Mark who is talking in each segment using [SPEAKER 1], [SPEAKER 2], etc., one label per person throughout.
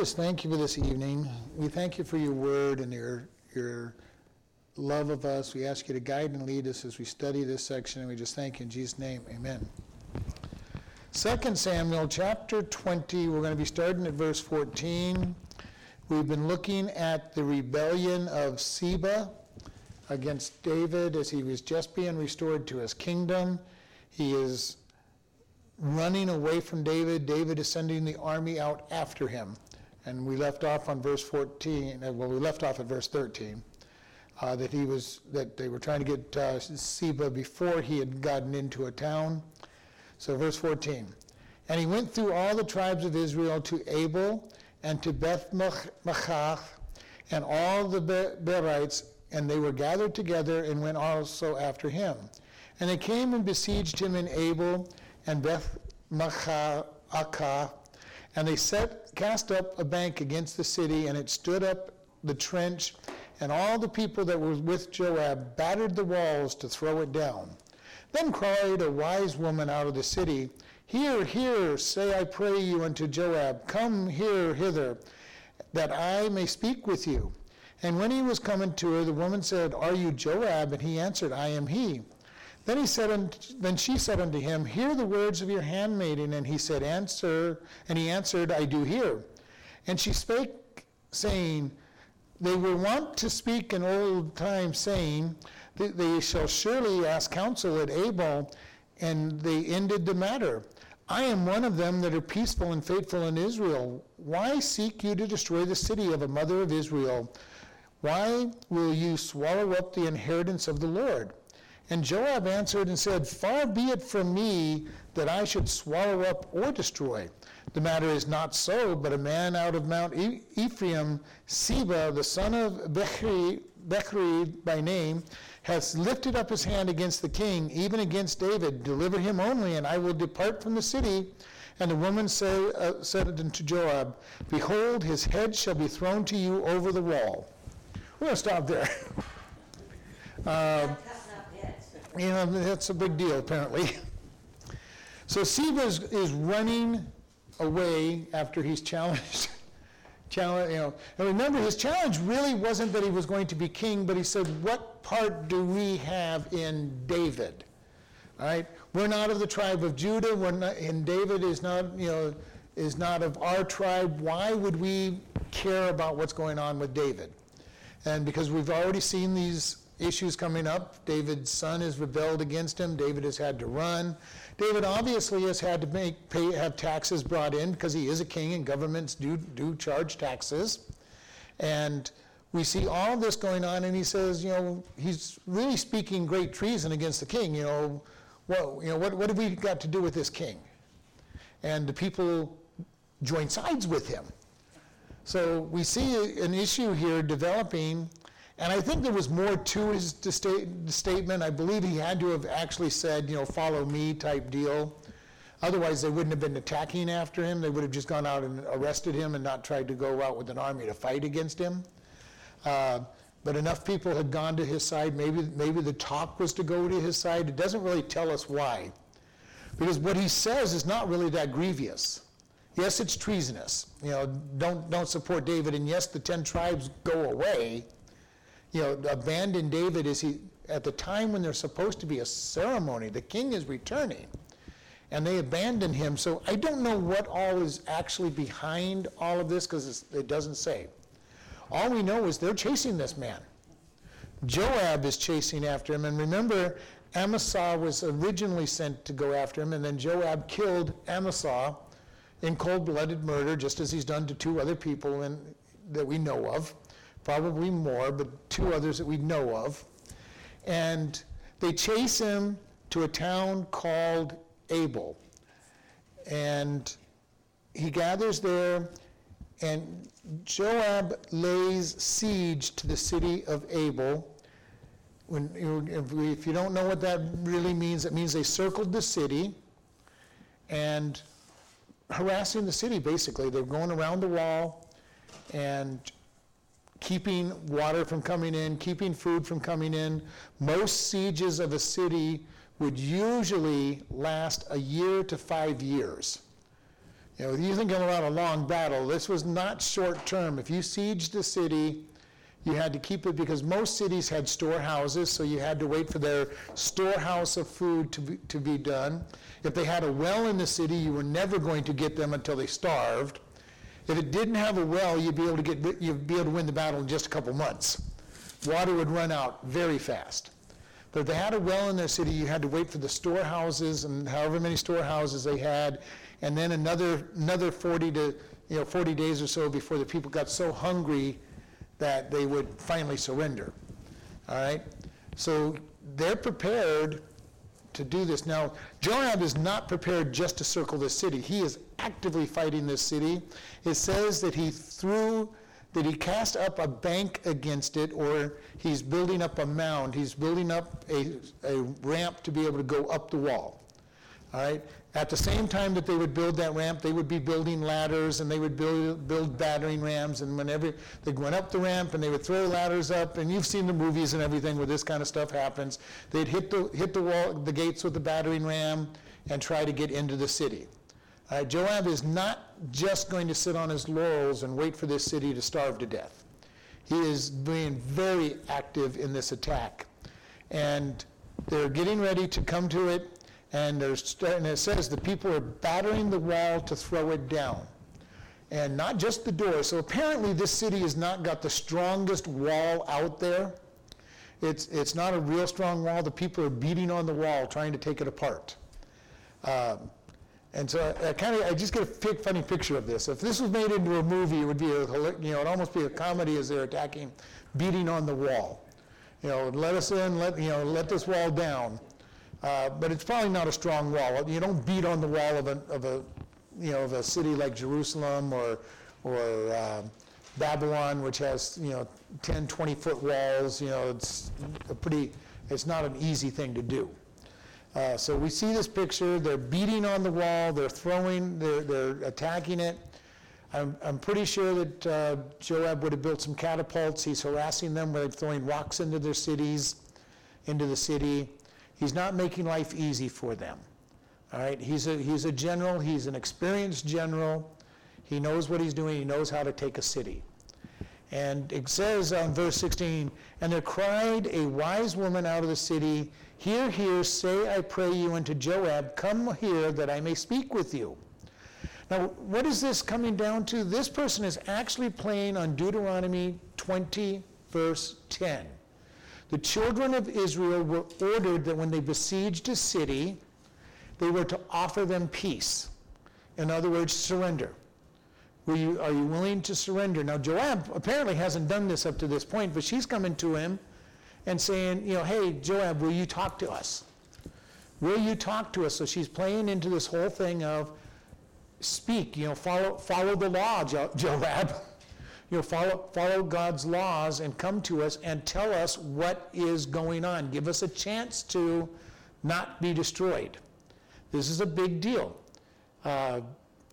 [SPEAKER 1] just thank you for this evening. We thank you for your word and your, your love of us. We ask you to guide and lead us as we study this section, and we just thank you in Jesus' name. Amen. 2 Samuel chapter 20, we're going to be starting at verse 14. We've been looking at the rebellion of Seba against David as he was just being restored to his kingdom. He is running away from David. David is sending the army out after him. And we left off on verse 14, uh, well, we left off at verse 13. Uh, that he was that they were trying to get uh, Seba before he had gotten into a town. So verse 14, and he went through all the tribes of Israel to Abel and to Beth Maachah and all the Berites, and they were gathered together and went also after him. And they came and besieged him in Abel and Beth Maachah, and they set, cast up a bank against the city, and it stood up the trench, and all the people that were with Joab battered the walls to throw it down. Then cried a wise woman out of the city, Hear, hear, say I pray you unto Joab, Come here hither, that I may speak with you. And when he was coming to her, the woman said, Are you Joab? And he answered, I am he. Then he said, then she said unto him, Hear the words of your handmaiden. And he said, Answer. And he answered, I do hear. And she spake, saying, They were wont to speak in old time, saying, They shall surely ask counsel at Abel. And they ended the matter. I am one of them that are peaceful and faithful in Israel. Why seek you to destroy the city of a mother of Israel? Why will you swallow up the inheritance of the Lord? And Joab answered and said, Far be it from me that I should swallow up or destroy. The matter is not so, but a man out of Mount Ephraim, Seba, the son of Bechri, Bechri by name, has lifted up his hand against the king, even against David. Deliver him only, and I will depart from the city. And the woman say, uh, said unto Joab, Behold, his head shall be thrown to you over the wall. We're going to stop there. uh, you know, that's a big deal, apparently. So Seba is, is running away after he's challenged. challenge, you know, and remember, his challenge really wasn't that he was going to be king, but he said, "What part do we have in David?" All right, we're not of the tribe of Judah. Not, and David is not, you know, is not of our tribe. Why would we care about what's going on with David? And because we've already seen these issues coming up. David's son has rebelled against him. David has had to run. David obviously has had to make pay, have taxes brought in because he is a king and governments do do charge taxes. And we see all this going on, and he says, you know, he's really speaking great treason against the king. You know, well, you know, what, what have we got to do with this king? And the people join sides with him. So we see an issue here developing and I think there was more to his statement. I believe he had to have actually said, you know, follow me type deal. Otherwise, they wouldn't have been attacking after him. They would have just gone out and arrested him and not tried to go out with an army to fight against him. Uh, but enough people had gone to his side. Maybe, maybe the talk was to go to his side. It doesn't really tell us why. Because what he says is not really that grievous. Yes, it's treasonous. You know, don't, don't support David. And yes, the 10 tribes go away you know, abandon David is he at the time when there's supposed to be a ceremony, the king is returning, and they abandon him. So I don't know what all is actually behind all of this because it doesn't say. All we know is they're chasing this man. Joab is chasing after him, and remember, Amasa was originally sent to go after him, and then Joab killed Amasa in cold-blooded murder, just as he's done to two other people in, that we know of probably more, but two others that we know of. And they chase him to a town called Abel. And he gathers there, and Joab lays siege to the city of Abel. When, if you don't know what that really means, it means they circled the city and harassing the city, basically. They're going around the wall, and keeping water from coming in, keeping food from coming in. Most sieges of a city would usually last a year to five years. You know, you think about a long battle. This was not short term. If you sieged a city, you had to keep it because most cities had storehouses, so you had to wait for their storehouse of food to be, to be done. If they had a well in the city, you were never going to get them until they starved. If it didn't have a well, you'd be able to get you'd be able to win the battle in just a couple months. Water would run out very fast. But if they had a well in their city, you had to wait for the storehouses and however many storehouses they had, and then another another 40 to you know 40 days or so before the people got so hungry that they would finally surrender. All right? So they're prepared to do this. Now, Joab is not prepared just to circle the city. He is actively fighting this city. It says that he threw, that he cast up a bank against it, or he's building up a mound. He's building up a, a ramp to be able to go up the wall. All right? At the same time that they would build that ramp, they would be building ladders and they would build, build battering rams. And whenever they went up the ramp and they would throw ladders up, and you've seen the movies and everything where this kind of stuff happens, they'd hit the, hit the, wall, the gates with the battering ram and try to get into the city. Uh, Joab is not just going to sit on his laurels and wait for this city to starve to death. He is being very active in this attack. And they're getting ready to come to it and, and it says the people are battering the wall to throw it down. And not just the door. So apparently, this city has not got the strongest wall out there. It's, it's not a real strong wall. The people are beating on the wall trying to take it apart. Um, and so I, I kind of I just get a funny picture of this. If this was made into a movie, it would be a you know it'd almost be a comedy as they're attacking, beating on the wall. You know, let us in, let you know, let this wall down. Uh, but it's probably not a strong wall. You don't beat on the wall of a, of a you know, of a city like Jerusalem or, or uh, Babylon, which has, you know, 10, 20 foot walls. You know, it's a pretty, it's not an easy thing to do. Uh, so we see this picture. They're beating on the wall. They're throwing. They're, they're attacking it. I'm, I'm pretty sure that uh, Joab would have built some catapults. He's harassing them by throwing rocks into their cities, into the city. He's not making life easy for them. All right, he's a, he's a general, he's an experienced general. He knows what he's doing, he knows how to take a city. And it says on verse 16, and there cried a wise woman out of the city, Hear, hear, say, I pray you unto Joab, Come here that I may speak with you. Now, what is this coming down to? This person is actually playing on Deuteronomy 20, verse 10. The children of Israel were ordered that when they besieged a city, they were to offer them peace. In other words, surrender. You, are you willing to surrender? Now, Joab apparently hasn't done this up to this point, but she's coming to him and saying, you know, hey, Joab, will you talk to us? Will you talk to us? So she's playing into this whole thing of speak, you know, follow, follow the law, jo- Joab you know, follow, follow God's laws and come to us and tell us what is going on. Give us a chance to not be destroyed. This is a big deal. Uh,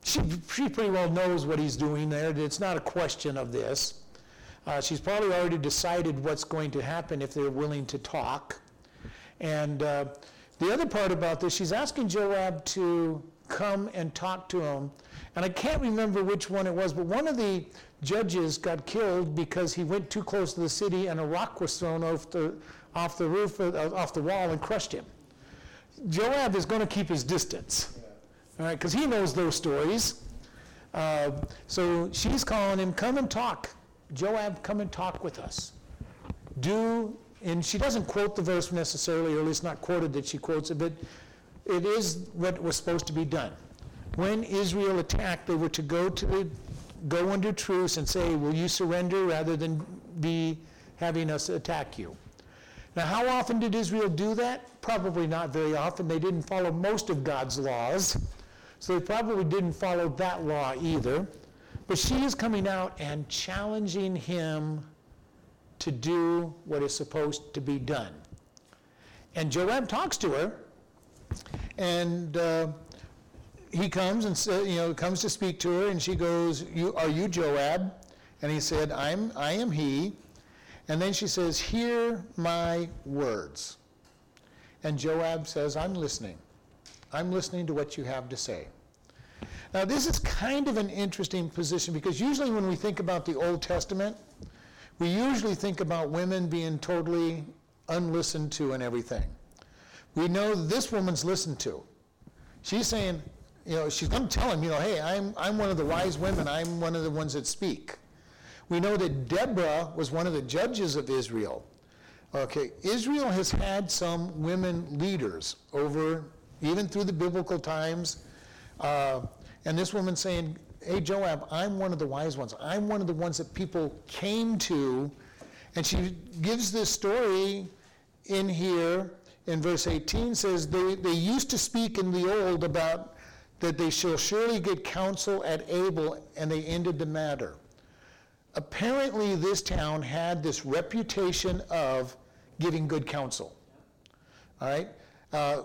[SPEAKER 1] she, she pretty well knows what he's doing there. It's not a question of this. Uh, she's probably already decided what's going to happen if they're willing to talk. And uh, the other part about this, she's asking Joab to come and talk to him. And I can't remember which one it was, but one of the judges got killed because he went too close to the city and a rock was thrown off the, off the roof, uh, off the wall and crushed him. Joab is going to keep his distance, all right, because he knows those stories. Uh, so she's calling him, come and talk. Joab, come and talk with us. Do, and she doesn't quote the verse necessarily, or at least not quoted that she quotes it, but it is what was supposed to be done. When Israel attacked, they were to go to the go under truce and say, Will you surrender rather than be having us attack you? Now, how often did Israel do that? Probably not very often. They didn't follow most of God's laws, so they probably didn't follow that law either. But she is coming out and challenging him to do what is supposed to be done. And Joab talks to her, and uh, he comes and you know comes to speak to her, and she goes, "You are you Joab?" And he said, "I'm I am he." And then she says, "Hear my words." And Joab says, "I'm listening. I'm listening to what you have to say." Now, this is kind of an interesting position because usually when we think about the Old Testament, we usually think about women being totally unlistened to and everything. We know this woman's listened to. She's saying, you know, she's to tell him, you know, hey, I'm, I'm one of the wise women, I'm one of the ones that speak. We know that Deborah was one of the judges of Israel. Okay, Israel has had some women leaders over, even through the biblical times. Uh, and this woman saying, Hey, Joab, I'm one of the wise ones. I'm one of the ones that people came to. And she gives this story in here in verse 18 says, they, they used to speak in the old about that they shall surely get counsel at Abel, and they ended the matter apparently this town had this reputation of giving good counsel. All right? Uh,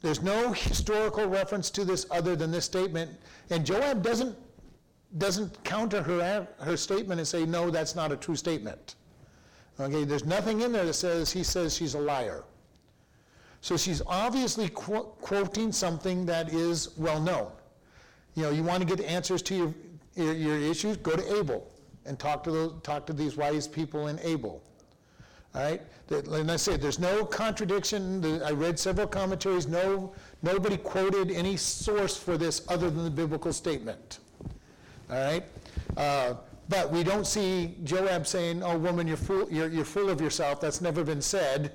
[SPEAKER 1] there's no historical reference to this other than this statement, and Joab doesn't doesn't counter her her statement and say no, that's not a true statement. Okay, there's nothing in there that says he says she's a liar. So she's obviously qu- quoting something that is well known. You know, you want to get answers to your, your, your issues, go to Abel and talk to, those, talk to these wise people in Abel. All right? And I said, there's no contradiction. I read several commentaries. No, nobody quoted any source for this other than the biblical statement. All right? Uh, but we don't see Joab saying, oh, woman, you're full, you're, you're full of yourself. That's never been said.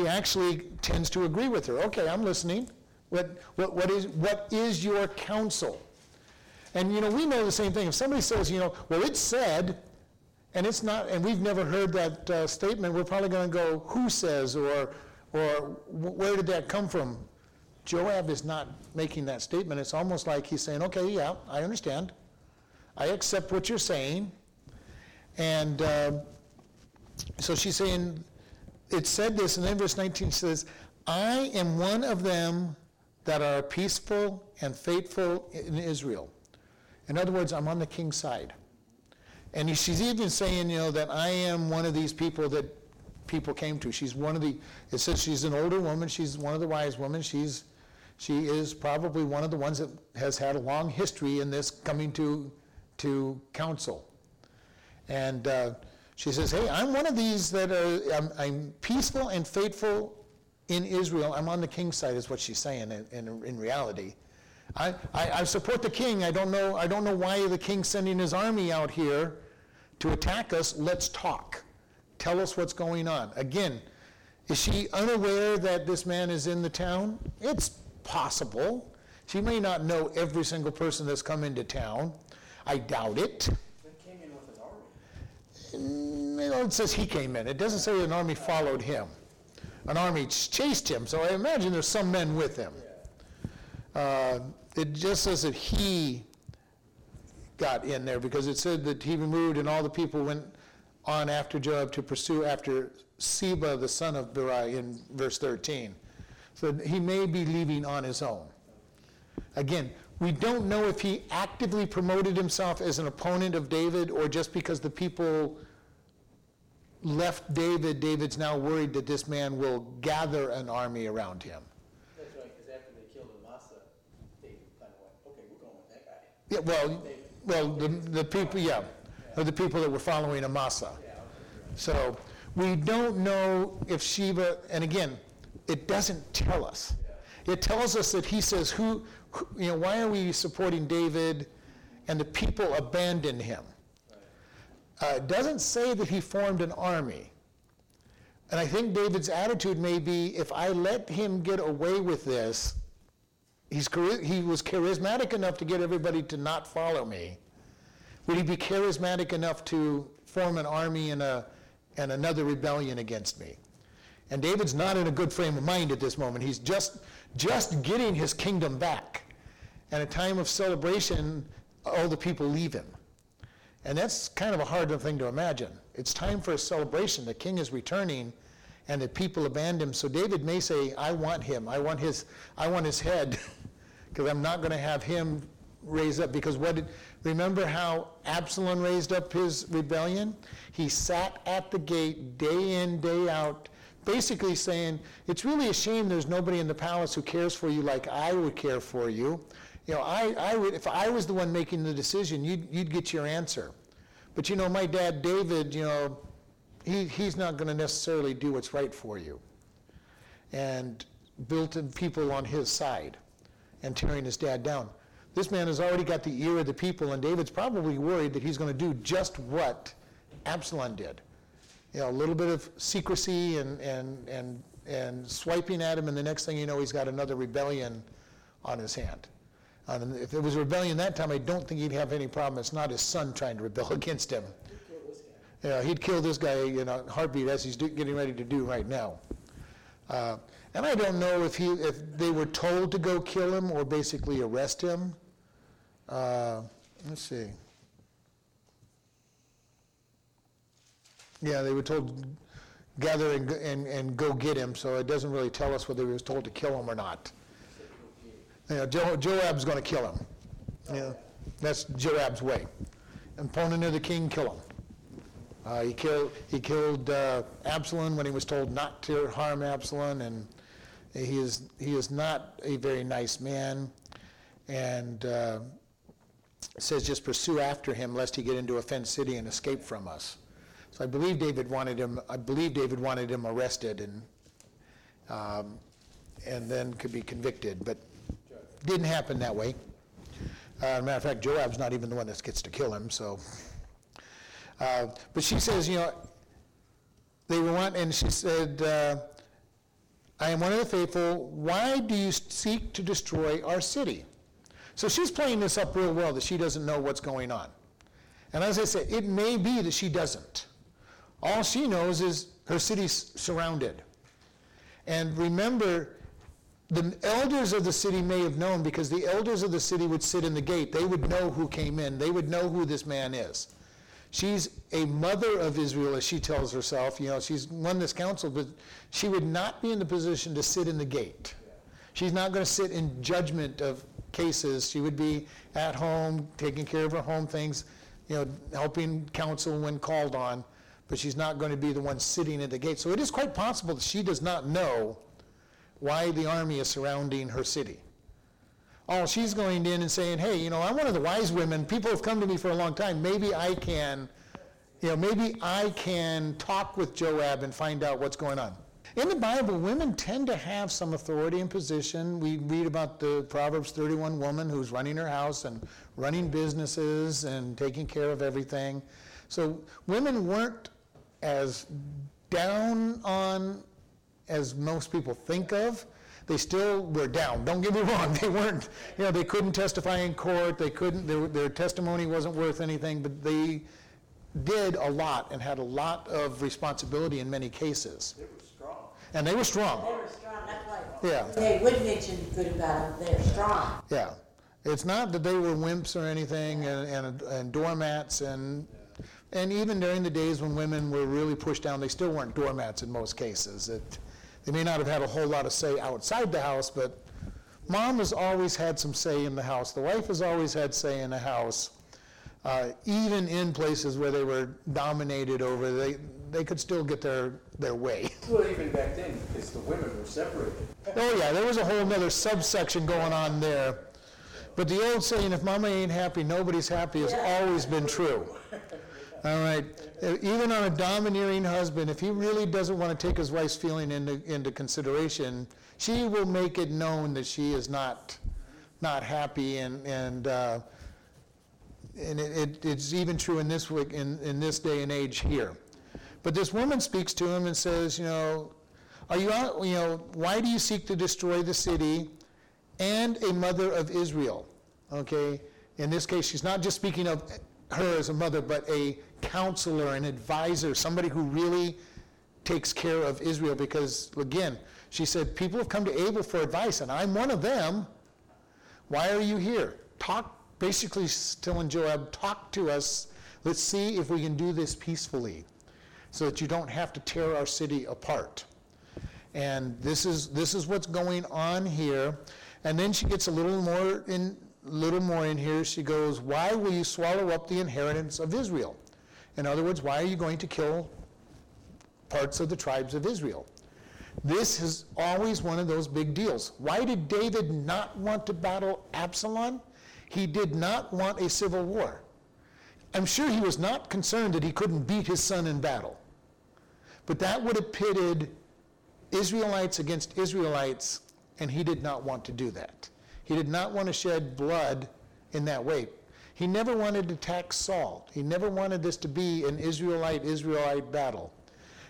[SPEAKER 1] He actually tends to agree with her. Okay, I'm listening. What, what, what, is, what is your counsel? And you know, we know the same thing. If somebody says, you know, well, it said, and it's not, and we've never heard that uh, statement, we're probably going to go, who says, or, or where did that come from? Joab is not making that statement. It's almost like he's saying, okay, yeah, I understand. I accept what you're saying. And uh, so she's saying, it said this, and then verse 19 says, I am one of them that are peaceful and faithful in Israel. In other words, I'm on the king's side. And she's even saying, you know, that I am one of these people that people came to. She's one of the, it says she's an older woman. She's one of the wise women. She's, she is probably one of the ones that has had a long history in this coming to, to counsel. And uh, she says, hey, I'm one of these that are, I'm, I'm, peaceful and faithful in Israel. I'm on the king's side is what she's saying in, in, in reality. I, I, I, support the king. I don't know. I don't know why the king's sending his army out here to attack us. Let's talk. Tell us what's going on. Again, is she unaware that this man is in the town? It's possible. She may not know every single person that's come into town. I doubt it.
[SPEAKER 2] came in with an
[SPEAKER 1] army. Mm, it says he came in. It doesn't say an army followed him. An army chased him. So I imagine there's some men with him. Uh, it just says that he got in there because it said that he removed and all the people went on after Joab to pursue after Seba, the son of Berai, in verse 13. So he may be leaving on his own. Again, we don't know if he actively promoted himself as an opponent of David or just because the people left David, David's now worried that this man will gather an army around him.
[SPEAKER 2] That's right, because after they killed Amasa, David kind of went, okay, we're going with that guy.
[SPEAKER 1] Yeah, well, well, the, the people, yeah, the people that were following Amasa. Yeah. So we don't know if Sheba, and again, it doesn't tell us. It tells us that he says, who you know, why are we supporting David? And the people abandon him. Uh, it doesn't say that he formed an army. And I think David's attitude may be if I let him get away with this, he's, he was charismatic enough to get everybody to not follow me. Would he be charismatic enough to form an army and, a, and another rebellion against me? And David's not in a good frame of mind at this moment. He's just, just getting his kingdom back. And a time of celebration, all the people leave him. And that's kind of a hard thing to imagine. It's time for a celebration. The king is returning, and the people abandon him. So David may say, I want him. I want his, I want his head. because I'm not going to have him raise up. Because what did, remember how Absalom raised up his rebellion? He sat at the gate day in, day out, basically saying, It's really a shame there's nobody in the palace who cares for you like I would care for you. You know, I, I would, if I was the one making the decision, you'd, you'd get your answer. But you know, my dad, David, you know, he, he's not going to necessarily do what's right for you. And built in people on his side and tearing his dad down. This man has already got the ear of the people, and David's probably worried that he's going to do just what Absalom did. You know, a little bit of secrecy and, and, and, and swiping at him, and the next thing you know, he's got another rebellion on his hand. And if it was a rebellion that time, I don't think he'd have any problem. It's not his son trying to rebel against him. Yeah, he'd kill this guy in a heartbeat as he's do, getting ready to do right now. Uh, and I don't know if he, if they were told to go kill him or basically arrest him. Uh, let's see. Yeah, they were told gather and, and, and go get him, so it doesn't really tell us whether he was told to kill him or not. Know, Jo- Joab's going to kill him. Yeah, that's Joab's way. Opponent of the king, kill him. Uh, he killed he killed uh, Absalom when he was told not to harm Absalom, and he is he is not a very nice man, and uh, says just pursue after him lest he get into a fenced city and escape from us. So I believe David wanted him. I believe David wanted him arrested and um, and then could be convicted, but didn't happen that way. Uh, matter of fact, Joab's not even the one that gets to kill him, so. Uh, But she says, you know, they want, and she said, uh, I am one of the faithful, why do you seek to destroy our city? So she's playing this up real well, that she doesn't know what's going on. And as I said, it may be that she doesn't. All she knows is her city's surrounded. And remember, the elders of the city may have known because the elders of the city would sit in the gate. They would know who came in. They would know who this man is. She's a mother of Israel, as she tells herself. You know, she's won this council, but she would not be in the position to sit in the gate. She's not going to sit in judgment of cases. She would be at home, taking care of her home things, you know, helping counsel when called on, but she's not going to be the one sitting at the gate. So it is quite possible that she does not know why the army is surrounding her city. Oh, she's going in and saying, hey, you know, I'm one of the wise women. People have come to me for a long time. Maybe I can, you know, maybe I can talk with Joab and find out what's going on. In the Bible, women tend to have some authority and position. We read about the Proverbs 31 woman who's running her house and running businesses and taking care of everything. So women weren't as down on as most people think of. They still were down. Don't get me wrong. They weren't, you know, they couldn't testify in court. They couldn't, their, their testimony wasn't worth anything, but they did a lot and had a lot of responsibility in many cases.
[SPEAKER 2] It was strong.
[SPEAKER 1] And they were strong.
[SPEAKER 3] They were strong, that's why.
[SPEAKER 1] Yeah.
[SPEAKER 3] They would mention good about them, they're strong.
[SPEAKER 1] Yeah. It's not that they were wimps or anything and, and, and doormats and, and even during the days when women were really pushed down, they still weren't doormats in most cases. It, they may not have had a whole lot of say outside the house, but mom has always had some say in the house. The wife has always had say in the house. Uh, even in places where they were dominated over, they, they could still get their, their way.
[SPEAKER 2] Well, even back then, because the women were separated.
[SPEAKER 1] Oh, yeah, there was a whole nother subsection going on there. But the old saying, if mama ain't happy, nobody's happy, has always been true. All right, Uh, even on a domineering husband, if he really doesn't want to take his wife's feeling into, into consideration, she will make it known that she is not, not happy and, and, uh, and it, it, it's even true in this, week- in, in this day and age here. But this woman speaks to him and says, you know, are you you know, why do you seek to destroy the city and a mother of Israel? Okay? In this case, she's not just speaking of her as a mother, but a counselor, an advisor, somebody who really takes care of Israel. Because, again, she said, people have come to Abel for advice, and I'm one of them. Why are you here? Talk, basically telling Joab, talk to us. Let's see if we can do this peacefully so that you don't have to tear our city apart. And this is, this is what's going on here. And then she gets a little more in, little more in here. She goes, why will you swallow up the inheritance of Israel? In other words, why are you going to kill parts of the tribes of Israel? This is always one of those big deals. Why did David not want to battle Absalom? He did not want a civil war. I'm sure he was not concerned that he couldn't beat his son in battle. But that would have pitted Israelites against Israelites, and he did not want to do that. He did not want to shed blood in that way. He never wanted to tax Saul. He never wanted this to be an Israelite Israelite battle.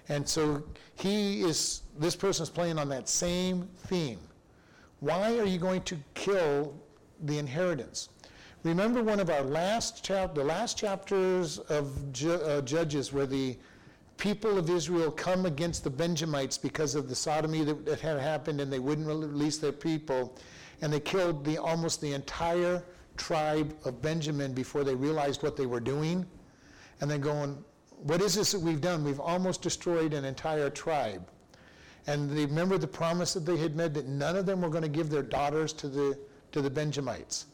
[SPEAKER 1] And so he is, this person is playing on that same theme. Why are you going to kill the inheritance? Remember one of our last chap, the last chapters of Ju- uh, Judges where the people of Israel come against the Benjamites because of the sodomy that, that had happened and they wouldn't release their people. And they killed the, almost the entire tribe of Benjamin before they realized what they were doing. And then going, what is this that we've done? We've almost destroyed an entire tribe. And they remember the promise that they had made that none of them were going to give their daughters to the, to the Benjamites.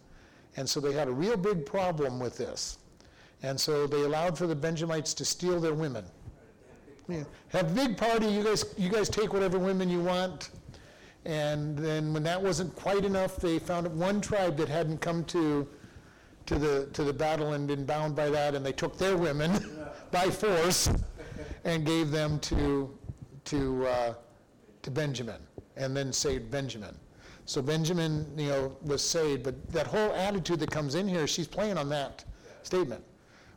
[SPEAKER 1] And so they had a real big problem with this. And so they allowed for the Benjamites to steal their women. Yeah. Have a big party, you guys, you guys take whatever women you want. And then when that wasn't quite enough, they found one tribe that hadn't come to, to the, to the battle and been bound by that, and they took their women by force and gave them to, to, uh, to Benjamin, and then saved Benjamin. So Benjamin, you know, was saved, but that whole attitude that comes in here, she's playing on that statement.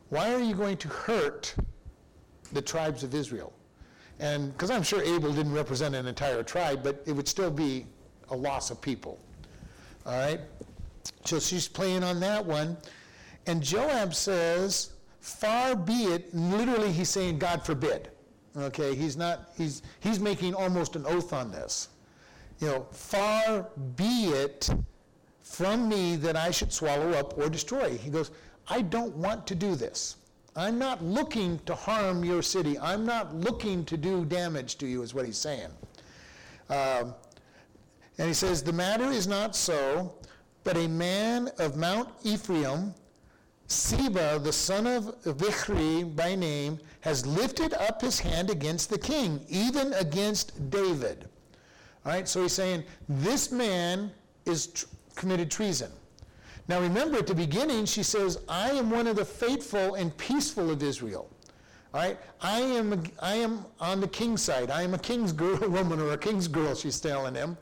[SPEAKER 1] Why are you going to hurt the tribes of Israel? And, because I'm sure Abel didn't represent an entire tribe, but it would still be a loss of people. All right? So she's playing on that one. And Joab says, far be it, literally he's saying, God forbid. Okay, he's not, he's, he's making almost an oath on this. You know, far be it from me that I should swallow up or destroy. He goes, I don't want to do this. I'm not looking to harm your city. I'm not looking to do damage to you, is what he's saying. Um, and he says, The matter is not so, but a man of Mount Ephraim, Seba, the son of Bichri by name, has lifted up his hand against the king, even against David. All right, so he's saying, This man is tr- committed treason. Now remember, at the beginning, she says, I am one of the faithful and peaceful of Israel. All right, I am, I am on the king's side. I am a king's girl, woman or a king's girl, she's telling him.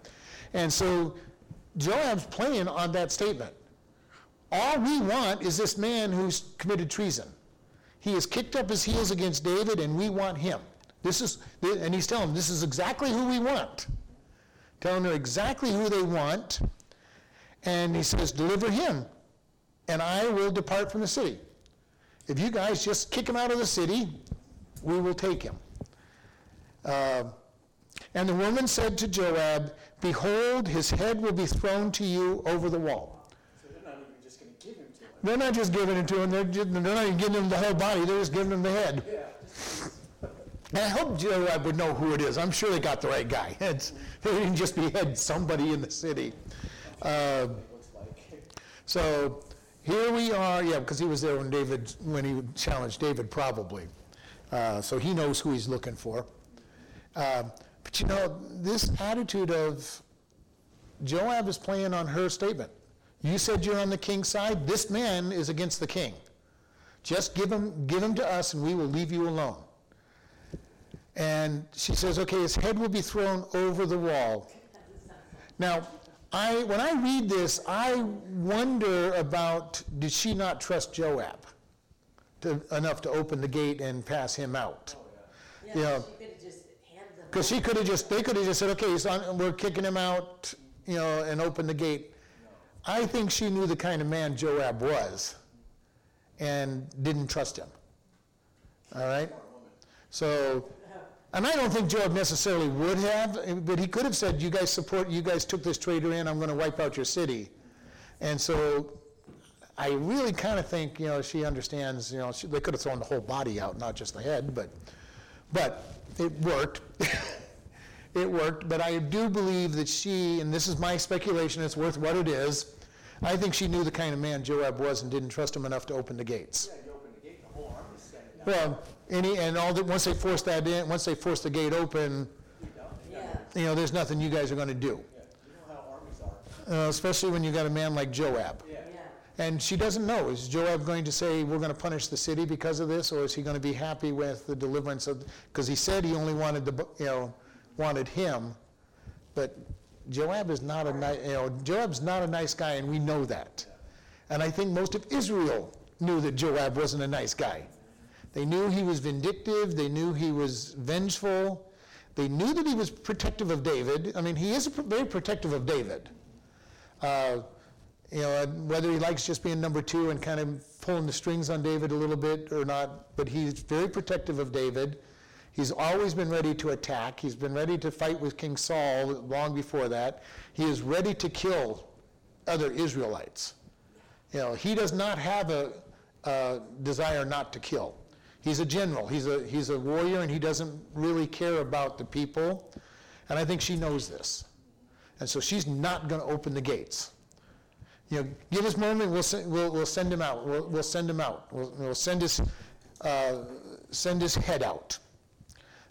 [SPEAKER 1] And so Joab's playing on that statement. All we want is this man who's committed treason. He has kicked up his heels against David, and we want him. This is, and he's telling them, this is exactly who we want. Telling her exactly who they want. And he says, Deliver him, and I will depart from the city. If you guys just kick him out of the city, we will take him. Uh, and the woman said to Joab, Behold, his head will be thrown to you over the wall.
[SPEAKER 2] So they're not even just gonna give him to him.
[SPEAKER 1] They're not just giving it to him, they're, just, they're not even giving him the whole body, they're just giving him the head.
[SPEAKER 2] Yeah.
[SPEAKER 1] And I hope Joab would know who it is. I'm sure they got the right guy. It's, they didn't just behead somebody in the city. Uh, So here we are, yeah, because he was there when David, when he challenged David, probably. Uh, so he knows who he's looking for. Uh, but you know, this attitude of Joab is playing on her statement. You said you're on the king's side. This man is against the king. Just give him, give him to us, and we will leave you alone. And she says, okay, his head will be thrown over the wall. Now, I, when I read this, I wonder about did she not trust Joab to, enough to open the gate and pass him out?
[SPEAKER 3] Oh, yeah,
[SPEAKER 1] Yeah.
[SPEAKER 3] she could have just handed them.
[SPEAKER 1] Because she could have just, they could have just said, okay, on, we're kicking him out, you know, and open the gate. I think she knew the kind of man Joab was and didn't trust him. All right? So, and I don't think Joab necessarily would have, eh, but he could have said, you guys support, you guys took this traitor in, I'm going to wipe out your city. And so I really kind of think, you know, she understands, you know, she, they could have thrown the whole body out, not just the head, but, but it worked. it worked, but I do believe that she, and this is my speculation, it's worth what it is, I think she knew the kind of man Joab was and didn't trust him enough to open the gates.
[SPEAKER 2] Yeah, the gate, the whole down.
[SPEAKER 1] Well, any, and all that, once they force that in, once they force the gate open,
[SPEAKER 2] You're.
[SPEAKER 3] Yeah.
[SPEAKER 1] you know, there's nothing you guys are going to do,
[SPEAKER 2] Yeah, you know how are.
[SPEAKER 1] uh, especially when you got a man like Joab.
[SPEAKER 2] Yeah.
[SPEAKER 3] Yeah.
[SPEAKER 1] And she doesn't know. Is Joab going to say, we're going to punish the city because of this, or is he going to be happy with the deliverance of, because he said he only wanted the, you know, wanted him, but Joab is not a nice, you know, Joab's not a nice guy, and we know that. And I think most of Israel knew that Joab wasn't a nice guy. They knew he was vindictive, they knew he was vengeful, they knew that he was protective of David. I mean, he is very protective of David. Uh, you know, whether he likes just being number two and kind of pulling the strings on David a little bit or not, but he's very protective of David. He's always been ready to attack. He's been ready to fight with King Saul long before that. He is ready to kill other Israelites. You know, he does not have a, a desire not to kill. He's a general. He's a he's a warrior, and he doesn't really care about the people. And I think she knows this, and so she's not going to open the gates. You know, give us a moment. We'll send, we'll, we'll send him out. We'll, we'll send him out. We'll, we'll send his uh, send his head out.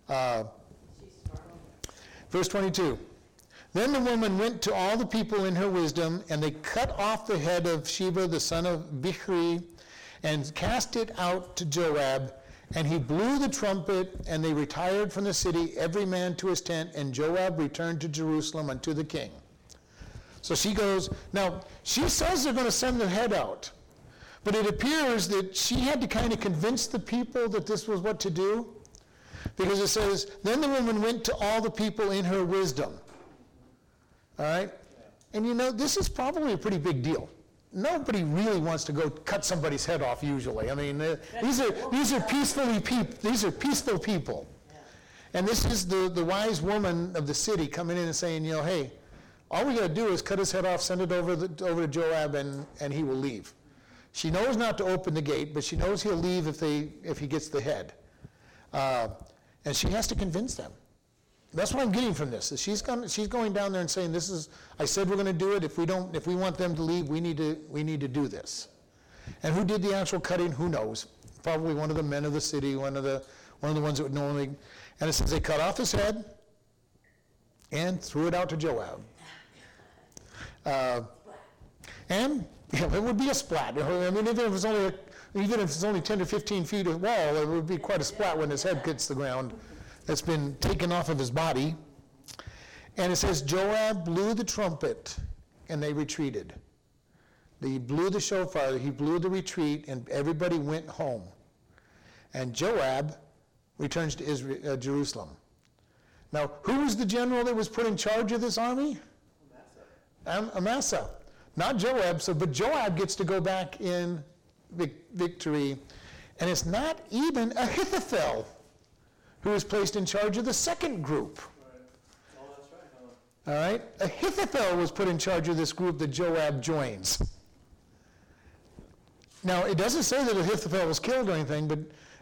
[SPEAKER 1] Uh, Verse 22. Then the woman went to all the people in her wisdom, and they cut off the head of Sheba the son of Bichri, and cast it out to Joab. And he blew the trumpet, and they retired from the city, every man to his tent, and Joab returned to Jerusalem unto the king. So she goes, now, she says they're going to send the head out. But it appears that she had to kind of convince the people that this was what to do. Because it says, then the woman went to all the people in her wisdom. All right? And you know, this is probably a pretty big deal. Nobody really wants to go cut somebody's head off usually. I mean, uh, these are these are peacefully peop- these are peaceful people. And this is the, the wise woman of the city coming in and saying, you know, hey, all we got to do is cut his head off, send it over, the, over to Joab, and, and he will leave. She knows not to open the gate, but she knows he'll leave if, they, if he gets the head. Uh, and she has to convince them. That's what I'm getting from this. Is she's, gone, she's going down there and saying, "This is. I said we're going to do it. If we don't, if we want them to leave, we need to. We need to do this." And who did the actual cutting? Who knows? Probably one of the men of the city, one of the one of the ones that would normally. And it says they cut off his head and threw it out to Joab. Uh, and know, it would be a splat. I mean, if it's only even if it's only 10 to 15 feet of wall, it would be quite a splat when his head hits the ground. That's been taken off of his body. And it says Joab blew the trumpet, and they retreated. He blew the shofar, he blew the retreat, and everybody went home. And Joab returns to Israel, uh, Jerusalem. Now, who was the general that was put in charge of this army? Am- Amasa. Not Joab, so, but Joab gets to go back in vic- victory. And it's not even Ahithophel who is placed in charge of the second group.
[SPEAKER 2] That's right, huh?
[SPEAKER 1] All right? Ahithophel was put in charge of this group that Joab joins. Now, it doesn't say that Ahithophel was killed or anything, but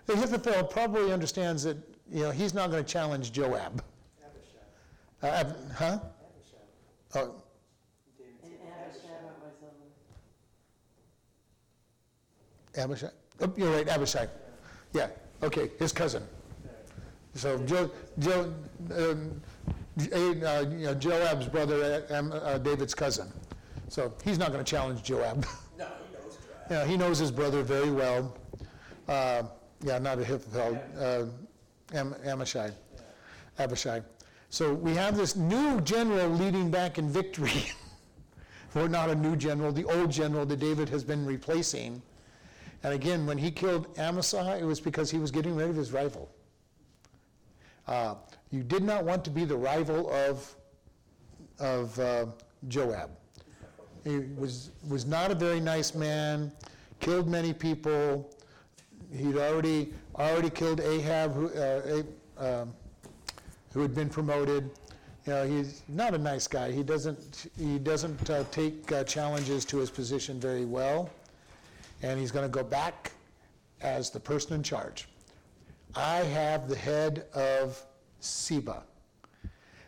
[SPEAKER 1] Ahithophel probably understands that, you know, he's not going to challenge Joab.
[SPEAKER 2] Abishai.
[SPEAKER 1] Uh, Ab- huh?
[SPEAKER 2] Abishai.
[SPEAKER 1] Oh,
[SPEAKER 2] David
[SPEAKER 3] And
[SPEAKER 2] said
[SPEAKER 3] Abishai
[SPEAKER 1] Abishai? Oh, you're right, Abishai. Yeah, okay, his cousin. So Joe, Joe, um, uh, you know, Joab's brother, uh, um, uh, David's cousin. So he's not going to challenge Joab.
[SPEAKER 2] No, he knows Joab.
[SPEAKER 1] Yeah, he knows his brother very well. Uh, yeah, not Ahithophel, uh, Am- Amishai, Abishai. So we have this new general leading back in victory. or not a new general, the old general that David has been replacing. And again, when he killed Amasa, it was because he was getting rid of his rival. Uh, you did not want to be the rival of, of uh, Joab. He was, was not a very nice man, killed many people. He'd already, already killed Ahab, who, uh, um, who had been promoted. You know, he's not a nice guy. He doesn't, he doesn't uh, take uh, challenges to his position very well. And he's going to go back as the person in charge. I have the head of Seba.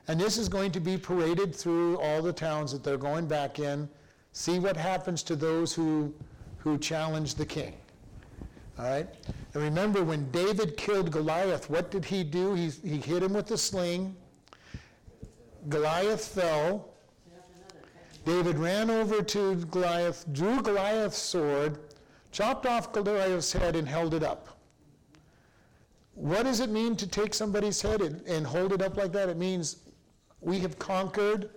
[SPEAKER 1] And this is going to be paraded through all the towns that they're going back in. See what happens to those who, who challenge the king. All right? And remember, when David killed Goliath, what did he do? He, he hit him with a sling. Goliath fell. David ran over to Goliath, drew Goliath's sword, chopped off Goliath's head, and held it up. What does it mean to take somebody's head and, and hold it up like that? It means we have conquered,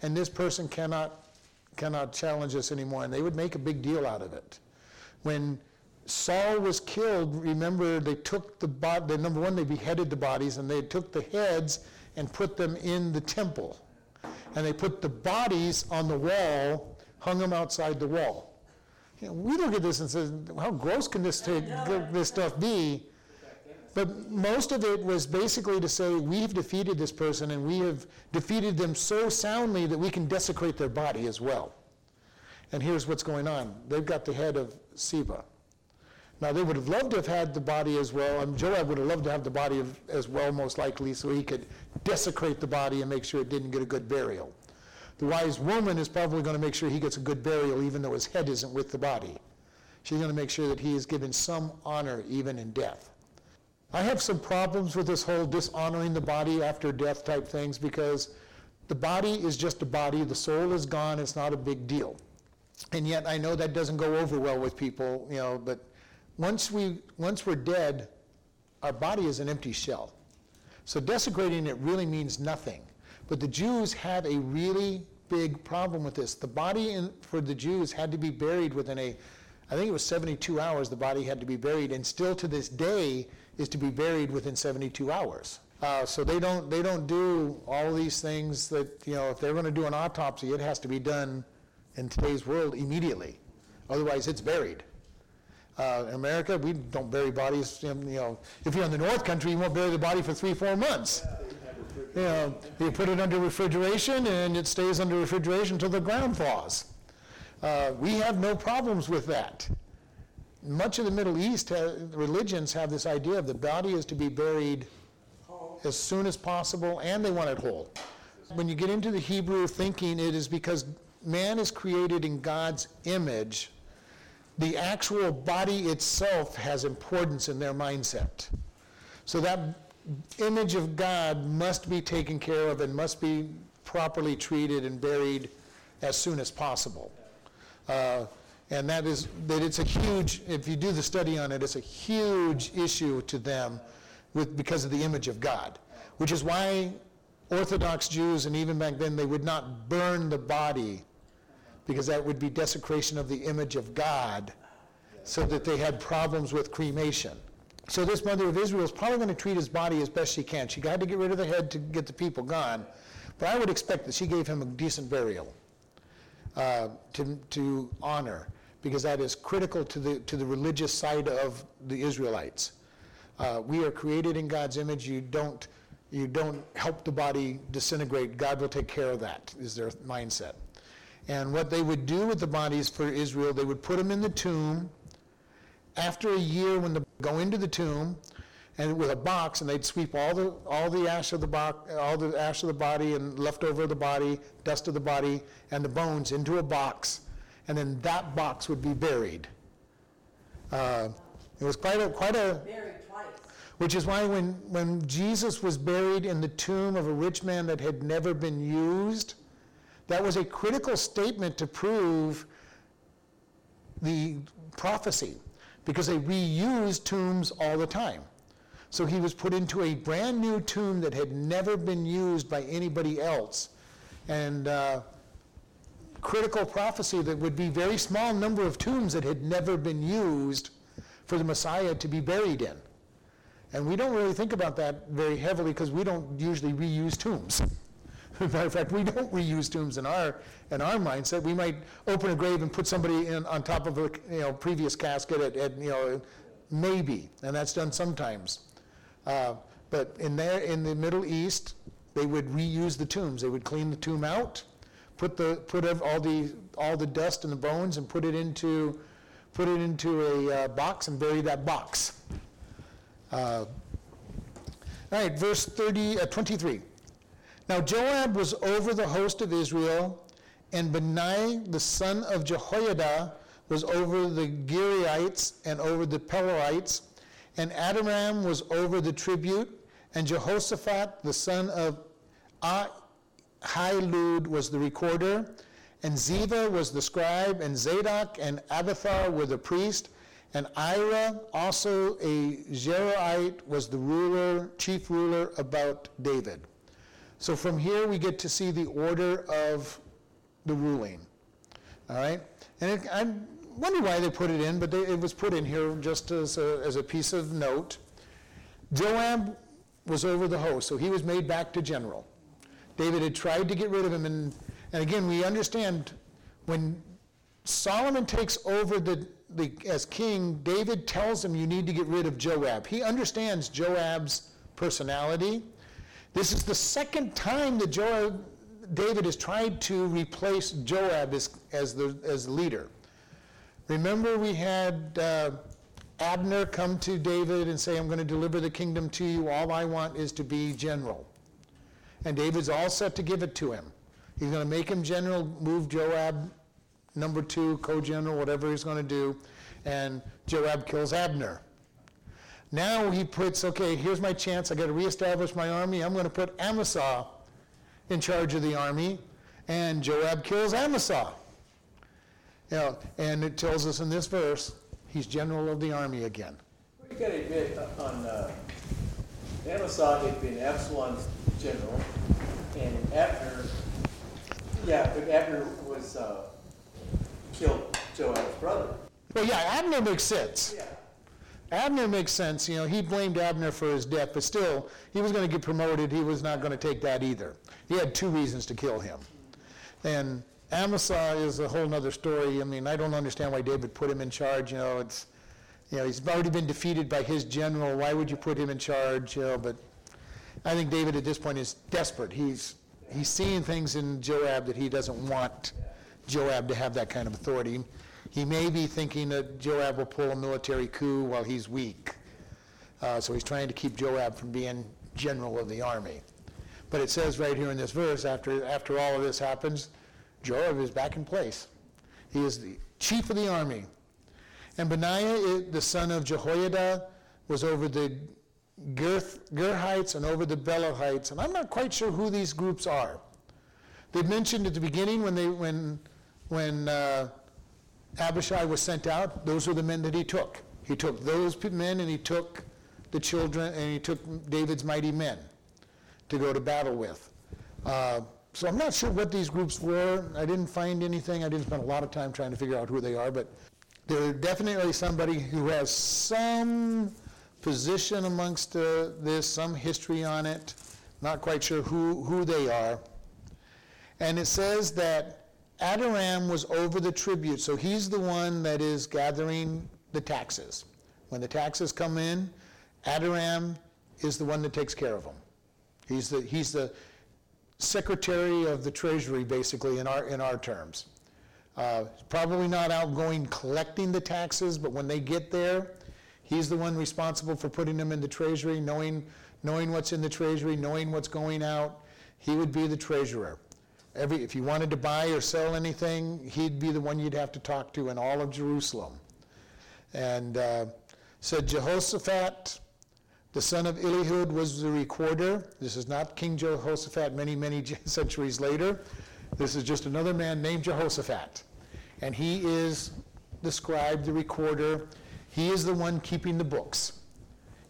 [SPEAKER 1] and this person cannot cannot challenge us anymore. And they would make a big deal out of it. When Saul was killed, remember they took the body. The, number one, they beheaded the bodies, and they took the heads and put them in the temple, and they put the bodies on the wall, hung them outside the wall. You know, we look at this and say, "How gross can this take, this stuff be?" But most of it was basically to say, we've defeated this person and we have defeated them so soundly that we can desecrate their body as well. And here's what's going on. They've got the head of Siva. Now, they would have loved to have had the body as well. Um, Joab would have loved to have the body of, as well, most likely, so he could desecrate the body and make sure it didn't get a good burial. The wise woman is probably going to make sure he gets a good burial, even though his head isn't with the body. She's going to make sure that he is given some honor, even in death. I have some problems with this whole dishonoring the body after death type things because the body is just a body, the soul is gone, it's not a big deal. And yet I know that doesn't go over well with people, you know, but once we once we're dead, our body is an empty shell. So desecrating it really means nothing. But the Jews had a really big problem with this. The body in, for the Jews had to be buried within a I think it was 72 hours the body had to be buried and still to this day is to be buried within 72 hours. Uh, so they don't they don't do all these things that you know if they're going to do an autopsy, it has to be done in today's world immediately. Otherwise, it's buried. Uh, in America, we don't bury bodies. You know, if you're in the North Country, you won't bury the body for three, four months. You know, you put it under refrigeration, and it stays under refrigeration until the ground thaws. Uh, we have no problems with that much of the Middle East, religions have this idea of the body is to be buried as soon as possible, and they want it whole. When you get into the Hebrew thinking, it is because man is created in God's image. The actual body itself has importance in their mindset. So that image of God must be taken care of and must be properly treated and buried as soon as possible. Uh, and that is that it's a huge, if you do the study on it, it's a huge issue to them with, because of the image of God, which is why Orthodox Jews, and even back then, they would not burn the body because that would be desecration of the image of God, so that they had problems with cremation. So this mother of Israel is probably going to treat his body as best she can. She got to get rid of the head to get the people gone, but I would expect that she gave him a decent burial uh, to, to honor because that is critical to the, to the religious side of the Israelites. Uh, we are created in God's image. You don't, you don't help the body disintegrate. God will take care of that, is their mindset. And what they would do with the bodies for Israel, they would put them in the tomb. After a year, when they go into the tomb, and with a box, and they'd sweep all the all the ash of the box, all the ash of the body, and leftover of the body, dust of the body, and the bones into a box, and then that box would be buried. Uh, it was quite a, quite a, which is why when, when Jesus was buried in the tomb of a rich man that had never been used, that was a critical statement to prove the prophecy, because they reused tombs all the time. So he was put into a brand new tomb that had never been used by anybody else. And uh, critical prophecy that would be very small number of tombs that had never been used for the Messiah to be buried in. And we don't really think about that very heavily because we don't usually reuse tombs. As matter of fact, we don't reuse tombs in our in our mindset. We might open a grave and put somebody in, on top of a you know previous casket at, at you know maybe, and that's done sometimes. Uh, but in there in the Middle East, they would reuse the tombs. They would clean the tomb out, put the put all the all the dust and the bones and put it into put it into a uh, box and bury that box. Uh, all right, verse 30, uh, 23. Now Joab was over the host of Israel, and Benai the son of Jehoiada was over the Giriites and over the Pelorites, and Adoram was over the tribute, and Jehoshaphat the son of Ahilud was the recorder, and Ziva was the scribe, and Zadok and Abiathar were the priest, and Ira, also a Zerahite, was the ruler, chief ruler about David. So from here we get to see the order of the ruling. All right? And it, I wonder why they put it in, but they, it was put in here just as a, as a piece of note. Joab was over the host, so he was made back to general. David had tried to get rid of him, and, and again, we understand when Solomon takes over the, the, as king, David tells him you need to get rid of Joab. He understands Joab's personality. This is the second time that Joab, David has tried to replace Joab as, as, the, as leader. Remember, we had uh, Abner come to David and say, I'm going to deliver the kingdom to you. All I want is to be general. And David's all set to give it to him. He's going to make him general, move Joab number two, co-general, whatever he's going to do, and Joab kills Abner. Now he puts, okay, here's my chance. I got to reestablish my army. I'm going to put Amasa in charge of the army, and Joab kills Amasa. You know, and it tells us in this verse, he's general of the army again.
[SPEAKER 2] You gotta admit, uh, on, uh, Amasa had been Absalom's general, and Abner, yeah, but Abner was, uh, killed Joab's brother.
[SPEAKER 1] Well, yeah, Abner makes sense.
[SPEAKER 2] Yeah.
[SPEAKER 1] Abner makes sense. You know, he blamed Abner for his death, but still, he was going to get promoted. He was not going to take that either. He had two reasons to kill him. And Amasa is a whole other story. I mean, I don't understand why David put him in charge. You know, it's, you know, he's already been defeated by his general. Why would you put him in charge? You know, but I think David at this point is desperate. He's he's seeing things in Joab that he doesn't want Joab to have that kind of authority. He may be thinking that Joab will pull a military coup while he's weak. Uh, so he's trying to keep Joab from being general of the army. But it says right here in this verse, after, after all of this happens, Joab is back in place. He is the chief of the army. And Benaiah, the son of Jehoiada, was over the Gerhites and over the Belahites. And I'm not quite sure who these groups are. They mentioned at the beginning when they when when uh, Abishai was sent out, those were the men that he took. He took those men and he took the children and he took David's mighty men to go to battle with. Uh, so I'm not sure what these groups were. I didn't find anything. I didn't spend a lot of time trying to figure out who they are, but they're definitely somebody who has some position amongst uh, this, some history on it. Not quite sure who, who they are. And it says that Adoram was over the tribute, so he's the one that is gathering the taxes. When the taxes come in, Adoram is the one that takes care of them. He's the, he's the secretary of the treasury, basically, in our, in our terms. Uh, Probably not outgoing collecting the taxes, but when they get there, he's the one responsible for putting them in the treasury, knowing, knowing what's in the treasury, knowing what's going out. He would be the treasurer. Every, if you wanted to buy or sell anything, he'd be the one you'd have to talk to in all of Jerusalem. And uh, said Jehoshaphat, the son of Elihud, was the recorder. This is not King Jehoshaphat many, many centuries later. This is just another man named Jehoshaphat. And he is the scribe, the recorder. He is the one keeping the books.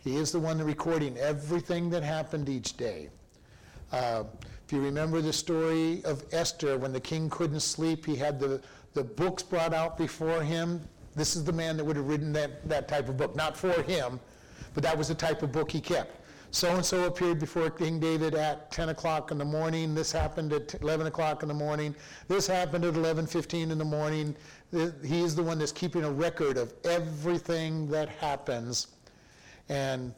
[SPEAKER 1] He is the one recording everything that happened each day. Uh, if you remember the story of Esther, when the king couldn't sleep, he had the, the books brought out before him. This is the man that would have written that, that type of book. Not for him, but that was the type of book he kept. So and so appeared before King David at 10 o'clock in the morning. This happened at 11 o'clock in the morning. This happened at 11:15 in the morning. He is the one that's keeping a record of everything that happens. And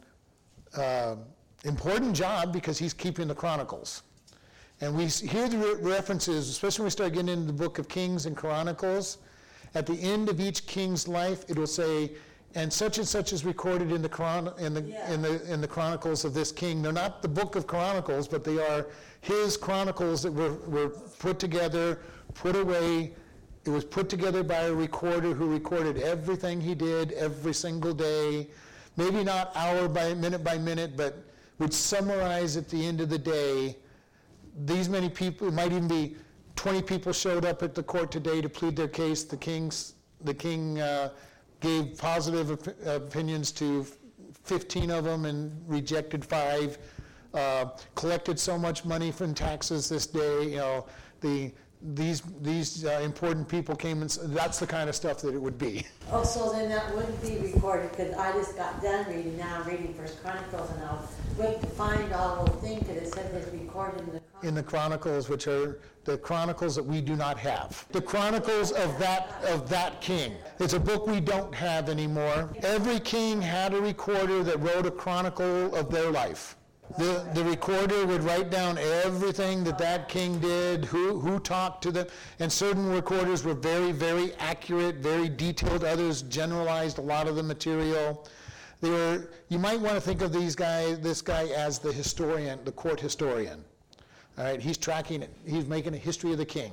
[SPEAKER 1] uh, important job because he's keeping the chronicles. And we hear the re- references, especially when we start getting into the book of Kings and Chronicles. At the end of each king's life, it will say, and such and such is recorded in the, chron- in the, in the, in the chronicles of this king. They're not the book of Chronicles, but they are his chronicles that were, were put together, put away. It was put together by a recorder who recorded everything he did every single day. Maybe not hour by minute by minute, but would summarize at the end of the day these many people, it might even be 20 people showed up at the court today to plead their case. The king's, the king uh, gave positive op- opinions to 15 of them and rejected five. Uh, Collected so much money from taxes this day, you know, the, these, these uh, important people came and, s- that's the kind of stuff that it would be.
[SPEAKER 3] Oh, so then that wouldn't be recorded, because I just got done reading, now I'm reading First Chronicles, and I'll wait to find all the things that it said it's recorded in the
[SPEAKER 1] in the
[SPEAKER 3] Chronicles.
[SPEAKER 1] Chronicles, which are the Chronicles that we do not have. The Chronicles of that, of that king. It's a book we don't have anymore. Every king had a recorder that wrote a chronicle of their life. The, the recorder would write down everything that that king did, who, who talked to them, and certain recorders were very, very accurate, very detailed, others generalized a lot of the material. They were, you might want to think of these guy, this guy as the historian, the court historian. All right, he's tracking it. He's making a history of the king.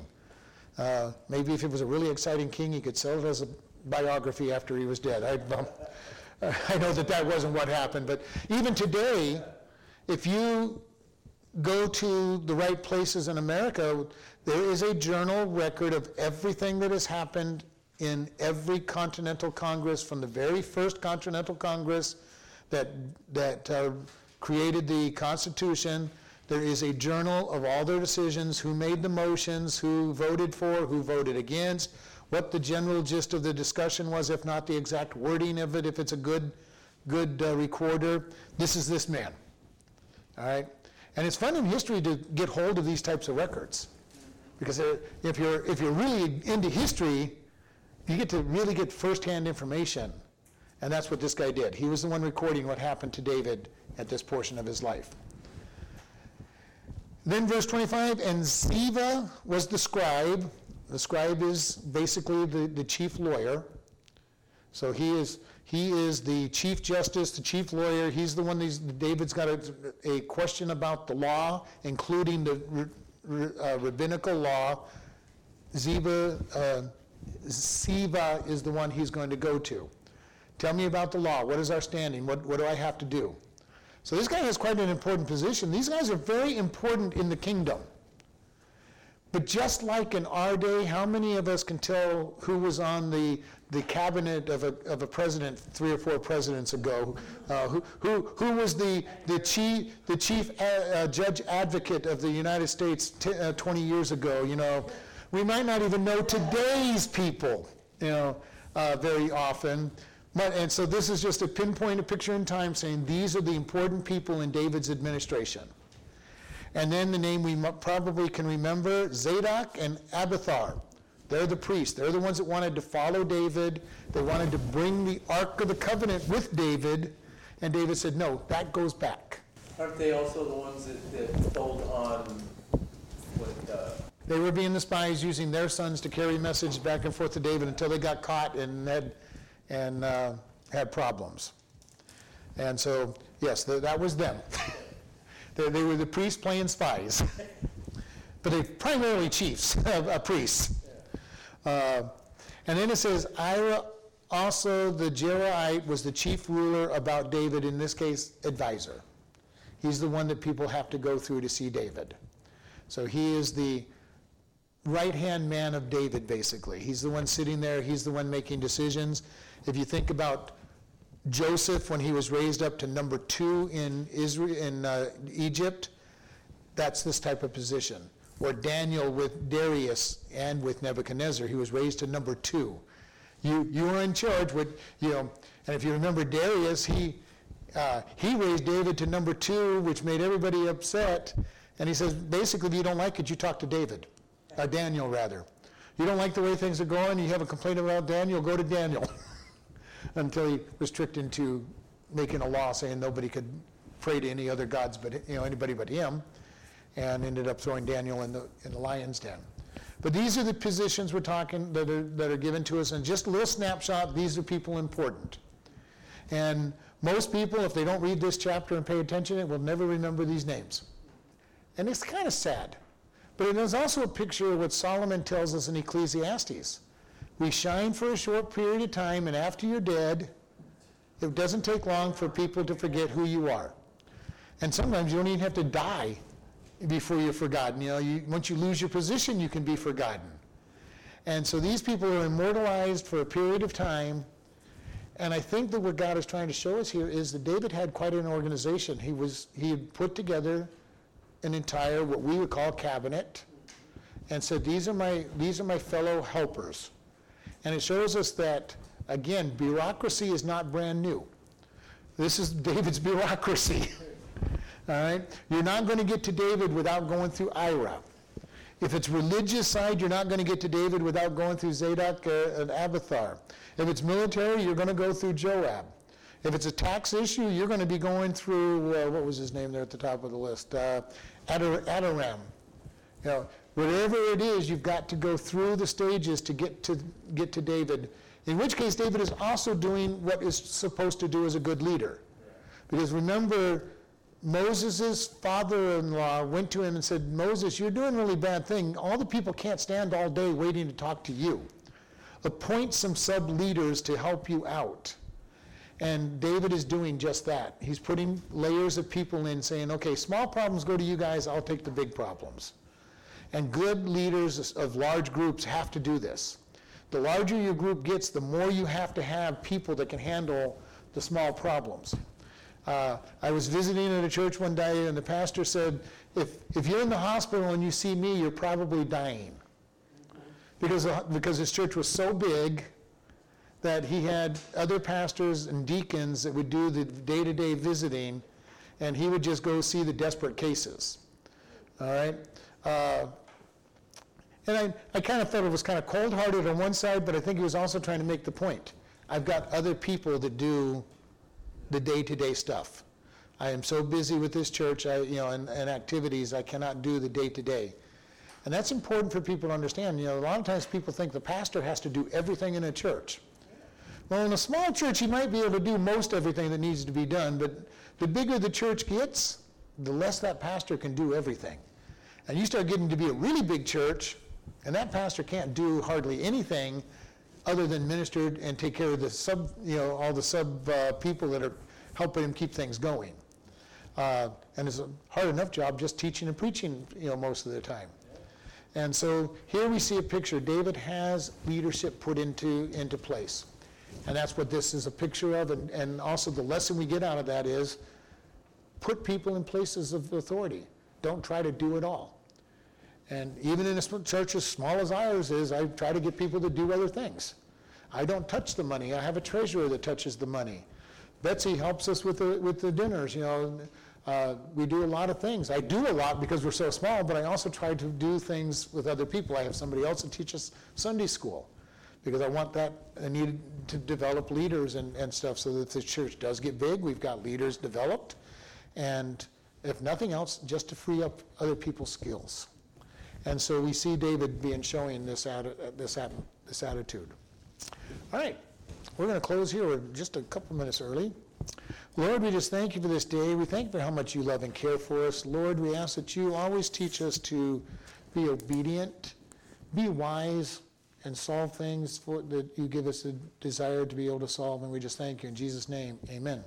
[SPEAKER 1] Uh, maybe if it was a really exciting king, he could sell it as a biography after he was dead. I, um, I know that that wasn't what happened, but even today, if you go to the right places in America, there is a journal record of everything that has happened in every Continental Congress, from the very first Continental Congress that, that uh, created the Constitution. There is a journal of all their decisions, who made the motions, who voted for, who voted against, what the general gist of the discussion was, if not the exact wording of it, if it's a good, good uh, recorder. This is this man. All right? And it's fun in history to get hold of these types of records. Because uh, if you're, if you're really into history, you get to really get firsthand information. And that's what this guy did. He was the one recording what happened to David at this portion of his life. Then verse 25, and Ziva was the scribe. The scribe is basically the, the chief lawyer. So he is, he is the chief justice, the chief lawyer. He's the one, these, David's got a, a question about the law, including the uh, rabbinical law. Ziva, uh, Siva is the one he's going to go to. Tell me about the law. What is our standing? What, what do I have to do? So this guy has quite an important position. These guys are very important in the kingdom. But just like in our day, how many of us can tell who was on the, the cabinet of a, of a president three or four presidents ago? Uh, who, who, who was the, the chief, the chief uh, uh, judge advocate of the United States t- uh, 20 years ago? You know, we might not even know today's people, you know, uh, very often. But, and so this is just a pinpoint, a picture in time saying these are the important people in David's administration. And then the name we probably can remember, Zadok and Abiathar. They're the priests. They're the ones that wanted to follow David. They wanted to bring the Ark of the Covenant with David. And David said, no, that goes back.
[SPEAKER 2] Aren't they also the ones that, that told on what, uh,
[SPEAKER 1] They were being the spies using their sons to carry messages back and forth to David until they got caught and had, and uh, had problems. And so, yes, th- that was them. they, they were the priests playing spies, but they primarily chiefs, uh, priests. Uh, and then it says, Ira also the Jerahite was the chief ruler about David, in this case, advisor. He's the one that people have to go through to see David. So he is the right-hand man of David, basically. He's the one sitting there, he's the one making decisions. If you think about Joseph, when he was raised up to number two in Israel, in uh, Egypt, that's this type of position. Or Daniel with Darius and with Nebuchadnezzar, he was raised to number two. You, you were in charge with, you know, and if you remember Darius, he, uh, he raised David to number two, which made everybody upset. And he says, basically, if you don't like it, you talk to David, or Daniel rather. You don't like the way things are going, you have a complaint about Daniel, go to Daniel. Until he was tricked into making a law saying nobody could pray to any other gods but, you know, anybody but him, and ended up throwing Daniel in the, in the lion's den. But these are the positions we're talking, that are, that are given to us, and just a little snapshot, these are people important. And most people, if they don't read this chapter and pay attention, it will never remember these names. And it's kind of sad. But it is also a picture of what Solomon tells us in Ecclesiastes. We shine for a short period of time, and after you're dead, it doesn't take long for people to forget who you are. And sometimes you don't even have to die before you're forgotten. You know, you, once you lose your position, you can be forgotten. And so these people are immortalized for a period of time. And I think that what God is trying to show us here is that David had quite an organization. He was he had put together an entire what we would call cabinet and said these are my these are my fellow helpers. And it shows us that again bureaucracy is not brand new. This is David's bureaucracy. All right? You're not going to get to David without going through Ira. If it's religious side, you're not going to get to David without going through Zadok uh, and Abathar. If it's military, you're going to go through Joab. If it's a tax issue, you're going to be going through, uh, what was his name there at the top of the list? Uh, Adar-. You know, whatever it is, you've got to go through the stages to get to, get to David. In which case, David is also doing what is supposed to do as a good leader. Because remember, Moses' father-in-law went to him and said, Moses, you're doing a really bad thing. All the people can't stand all day waiting to talk to you. Appoint some sub-leaders to help you out. And David is doing just that. He's putting layers of people in saying, okay, small problems go to you guys, I'll take the big problems. And good leaders of large groups have to do this. The larger your group gets, the more you have to have people that can handle the small problems. Uh, I was visiting at a church one day, and the pastor said, if, if you're in the hospital and you see me, you're probably dying. Because, because his church was so big that he had other pastors and deacons that would do the day-to-day visiting, and he would just go see the desperate cases. All right? Uh, and I, I kind of thought it was kind of cold-hearted on one side, but I think he was also trying to make the point. I've got other people that do the day-to-day stuff. I am so busy with this church, I, you know, and, and activities, I cannot do the day-to-day. And that's important for people to understand. You know, a lot of times people think the pastor has to do everything in a church. Well, in a small church, he might be able to do most everything that needs to be done, but the bigger the church gets, the less that pastor can do everything. And you start getting to be a really big church, and that pastor can't do hardly anything other than minister and take care of the sub, you know, all the sub uh, people that are helping him keep things going. Uh, and it's a hard enough job just teaching and preaching, you know, most of the time. And so here we see a picture. David has leadership put into, into place. And that's what this is a picture of. And, and also the lesson we get out of that is put people in places of authority. Don't try to do it all. And even in a church as small as ours is, I try to get people to do other things. I don't touch the money. I have a treasurer that touches the money. Betsy helps us with the, with the dinners, you know. Uh, we do a lot of things. I do a lot because we're so small, but I also try to do things with other people. I have somebody else that teaches Sunday school because I want that, I need to develop leaders and, and stuff so that the church does get big. We've got leaders developed. And if nothing else, just to free up other people's skills. And so we see David being showing this, atti- uh, this, atti- this attitude. All right, we're going to close here. We're just a couple minutes early. Lord, we just thank you for this day. We thank you for how much you love and care for us. Lord, we ask that you always teach us to be obedient, be wise, and solve things for, that you give us a desire to be able to solve. And we just thank you in Jesus' name. Amen.